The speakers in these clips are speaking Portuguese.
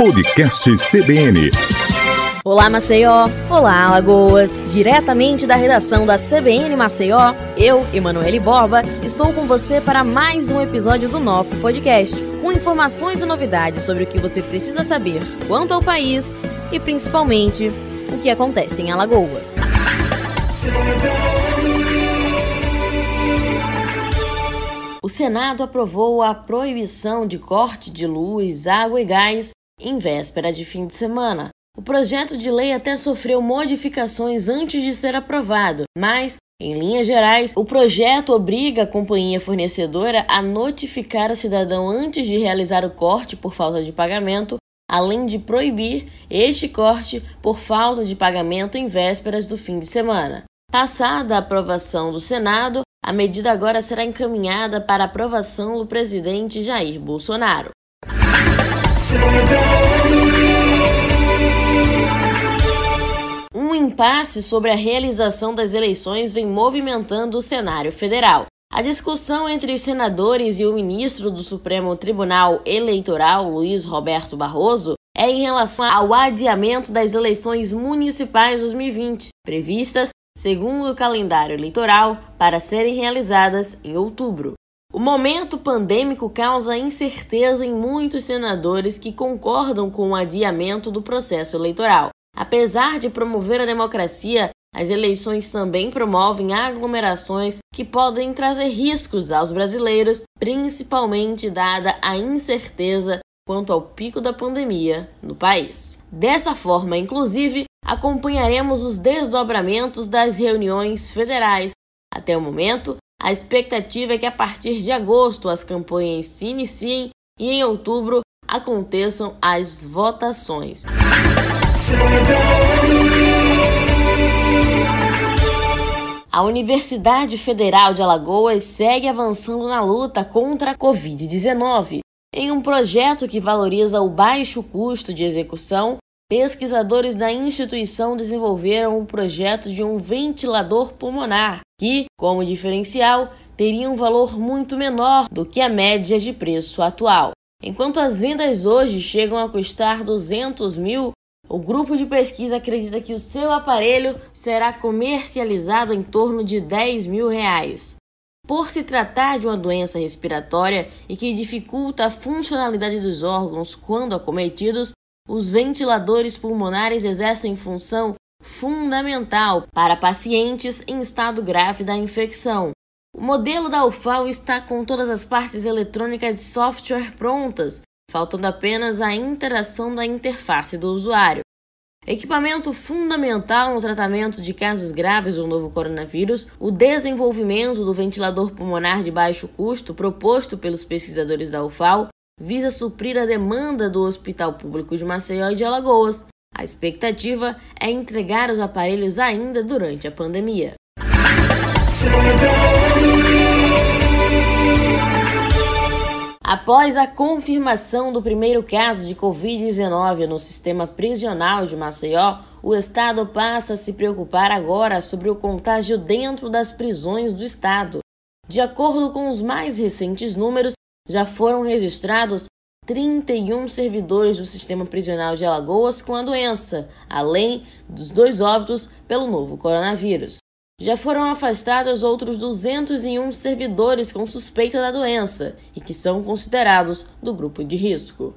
Podcast CBN. Olá Maceió, olá Alagoas, diretamente da redação da CBN Maceió, eu, Emanuele Borba, estou com você para mais um episódio do nosso podcast, com informações e novidades sobre o que você precisa saber quanto ao país e principalmente o que acontece em Alagoas. O Senado aprovou a proibição de corte de luz, água e gás em véspera de fim de semana. O projeto de lei até sofreu modificações antes de ser aprovado, mas, em linhas gerais, o projeto obriga a companhia fornecedora a notificar o cidadão antes de realizar o corte por falta de pagamento, além de proibir este corte por falta de pagamento em vésperas do fim de semana. Passada a aprovação do Senado, a medida agora será encaminhada para aprovação do presidente Jair Bolsonaro. Um impasse sobre a realização das eleições vem movimentando o cenário federal. A discussão entre os senadores e o ministro do Supremo Tribunal Eleitoral, Luiz Roberto Barroso, é em relação ao adiamento das eleições municipais 2020, previstas, segundo o calendário eleitoral, para serem realizadas em outubro. O momento pandêmico causa incerteza em muitos senadores que concordam com o adiamento do processo eleitoral. Apesar de promover a democracia, as eleições também promovem aglomerações que podem trazer riscos aos brasileiros, principalmente dada a incerteza quanto ao pico da pandemia no país. Dessa forma, inclusive, acompanharemos os desdobramentos das reuniões federais. Até o momento, a expectativa é que a partir de agosto as campanhas se iniciem e em outubro aconteçam as votações. A Universidade Federal de Alagoas segue avançando na luta contra a Covid-19. Em um projeto que valoriza o baixo custo de execução, pesquisadores da instituição desenvolveram o um projeto de um ventilador pulmonar, que, como diferencial, teria um valor muito menor do que a média de preço atual. Enquanto as vendas hoje chegam a custar 200 mil, o grupo de pesquisa acredita que o seu aparelho será comercializado em torno de 10 mil reais. Por se tratar de uma doença respiratória e que dificulta a funcionalidade dos órgãos quando acometidos, os ventiladores pulmonares exercem função fundamental para pacientes em estado grave da infecção. O modelo da UFAL está com todas as partes eletrônicas e software prontas, faltando apenas a interação da interface do usuário. Equipamento fundamental no tratamento de casos graves do novo coronavírus, o desenvolvimento do ventilador pulmonar de baixo custo proposto pelos pesquisadores da UFAL visa suprir a demanda do Hospital Público de Maceió e de Alagoas. A expectativa é entregar os aparelhos ainda durante a pandemia. Após a confirmação do primeiro caso de Covid-19 no sistema prisional de Maceió, o Estado passa a se preocupar agora sobre o contágio dentro das prisões do Estado. De acordo com os mais recentes números, já foram registrados 31 servidores do sistema prisional de Alagoas com a doença, além dos dois óbitos pelo novo coronavírus. Já foram afastados outros 201 servidores com suspeita da doença e que são considerados do grupo de risco.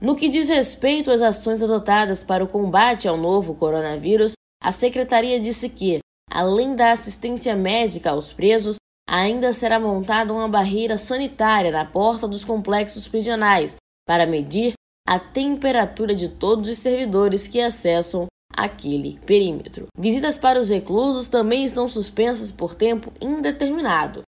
No que diz respeito às ações adotadas para o combate ao novo coronavírus, a secretaria disse que, além da assistência médica aos presos, ainda será montada uma barreira sanitária na porta dos complexos prisionais para medir a temperatura de todos os servidores que acessam aquele perímetro. Visitas para os reclusos também estão suspensas por tempo indeterminado.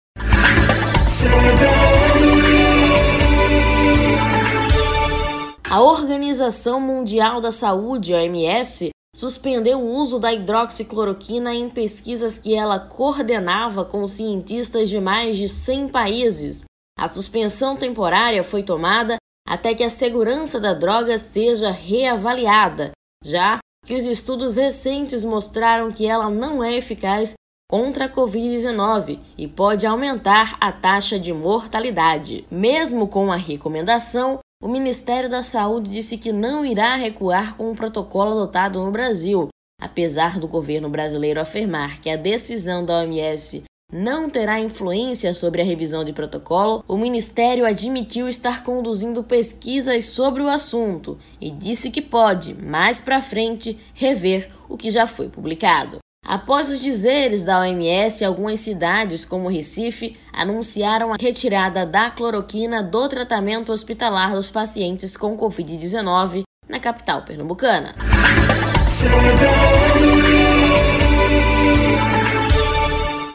A Organização Mundial da Saúde, OMS, suspendeu o uso da hidroxicloroquina em pesquisas que ela coordenava com cientistas de mais de 100 países. A suspensão temporária foi tomada até que a segurança da droga seja reavaliada, já que os estudos recentes mostraram que ela não é eficaz contra a Covid-19 e pode aumentar a taxa de mortalidade. Mesmo com a recomendação, o Ministério da Saúde disse que não irá recuar com o protocolo adotado no Brasil, apesar do governo brasileiro afirmar que a decisão da OMS não terá influência sobre a revisão de protocolo, o Ministério admitiu estar conduzindo pesquisas sobre o assunto e disse que pode, mais para frente, rever o que já foi publicado. Após os dizeres da OMS, algumas cidades, como Recife, anunciaram a retirada da cloroquina do tratamento hospitalar dos pacientes com Covid-19 na capital pernambucana.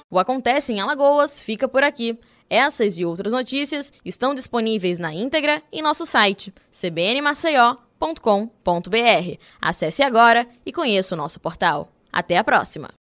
O Acontece em Alagoas fica por aqui. Essas e outras notícias estão disponíveis na íntegra em nosso site cbnmaceió.com.br. Acesse agora e conheça o nosso portal. Até a próxima!